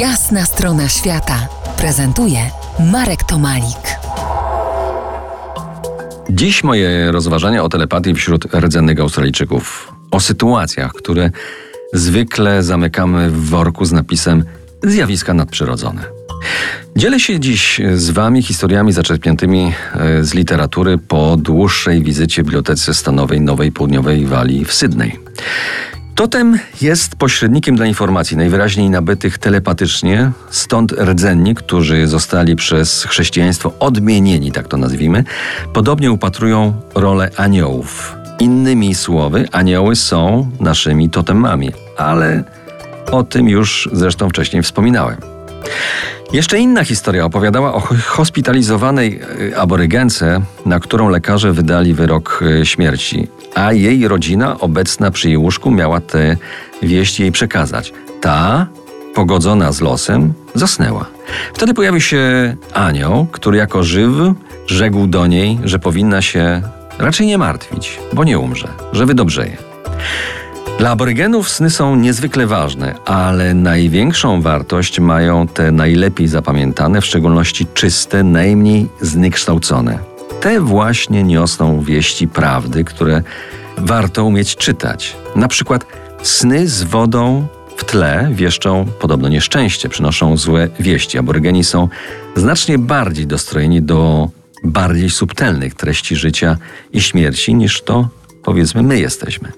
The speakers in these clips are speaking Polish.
Jasna strona świata prezentuje Marek Tomalik. Dziś moje rozważania o telepatii wśród rdzennych Australijczyków. O sytuacjach, które zwykle zamykamy w worku z napisem zjawiska nadprzyrodzone. Dzielę się dziś z Wami historiami zaczerpniętymi e, z literatury po dłuższej wizycie w Bibliotece Stanowej Nowej Południowej Walii w Sydney. Totem jest pośrednikiem dla informacji najwyraźniej nabytych telepatycznie, stąd rdzenni, którzy zostali przez chrześcijaństwo odmienieni, tak to nazwijmy, podobnie upatrują rolę aniołów. Innymi słowy, anioły są naszymi totemami, ale o tym już zresztą wcześniej wspominałem. Jeszcze inna historia opowiadała o hospitalizowanej e, aborygence, na którą lekarze wydali wyrok e, śmierci, a jej rodzina, obecna przy jej łóżku, miała te wieści jej przekazać. Ta, pogodzona z losem, zasnęła. Wtedy pojawił się anioł, który jako żyw rzekł do niej, że powinna się raczej nie martwić, bo nie umrze, że wydobrzeje. Dla aborygenów sny są niezwykle ważne, ale największą wartość mają te najlepiej zapamiętane, w szczególności czyste, najmniej zniekształcone. Te właśnie niosą wieści prawdy, które warto umieć czytać. Na przykład sny z wodą w tle wieszczą podobno nieszczęście, przynoszą złe wieści. Aborygeni są znacznie bardziej dostrojeni do bardziej subtelnych treści życia i śmierci niż to powiedzmy my jesteśmy.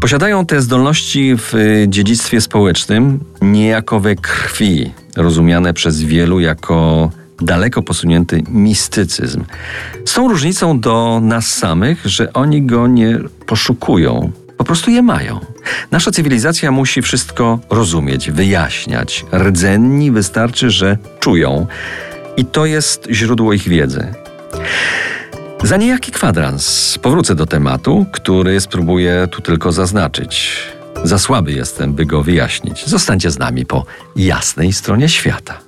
Posiadają te zdolności w dziedzictwie społecznym niejako we krwi, rozumiane przez wielu jako daleko posunięty mistycyzm. Z tą różnicą do nas samych, że oni go nie poszukują, po prostu je mają. Nasza cywilizacja musi wszystko rozumieć, wyjaśniać. Rdzenni wystarczy, że czują. I to jest źródło ich wiedzy. Za niejaki kwadrans powrócę do tematu, który spróbuję tu tylko zaznaczyć. Za słaby jestem, by go wyjaśnić. Zostańcie z nami po jasnej stronie świata.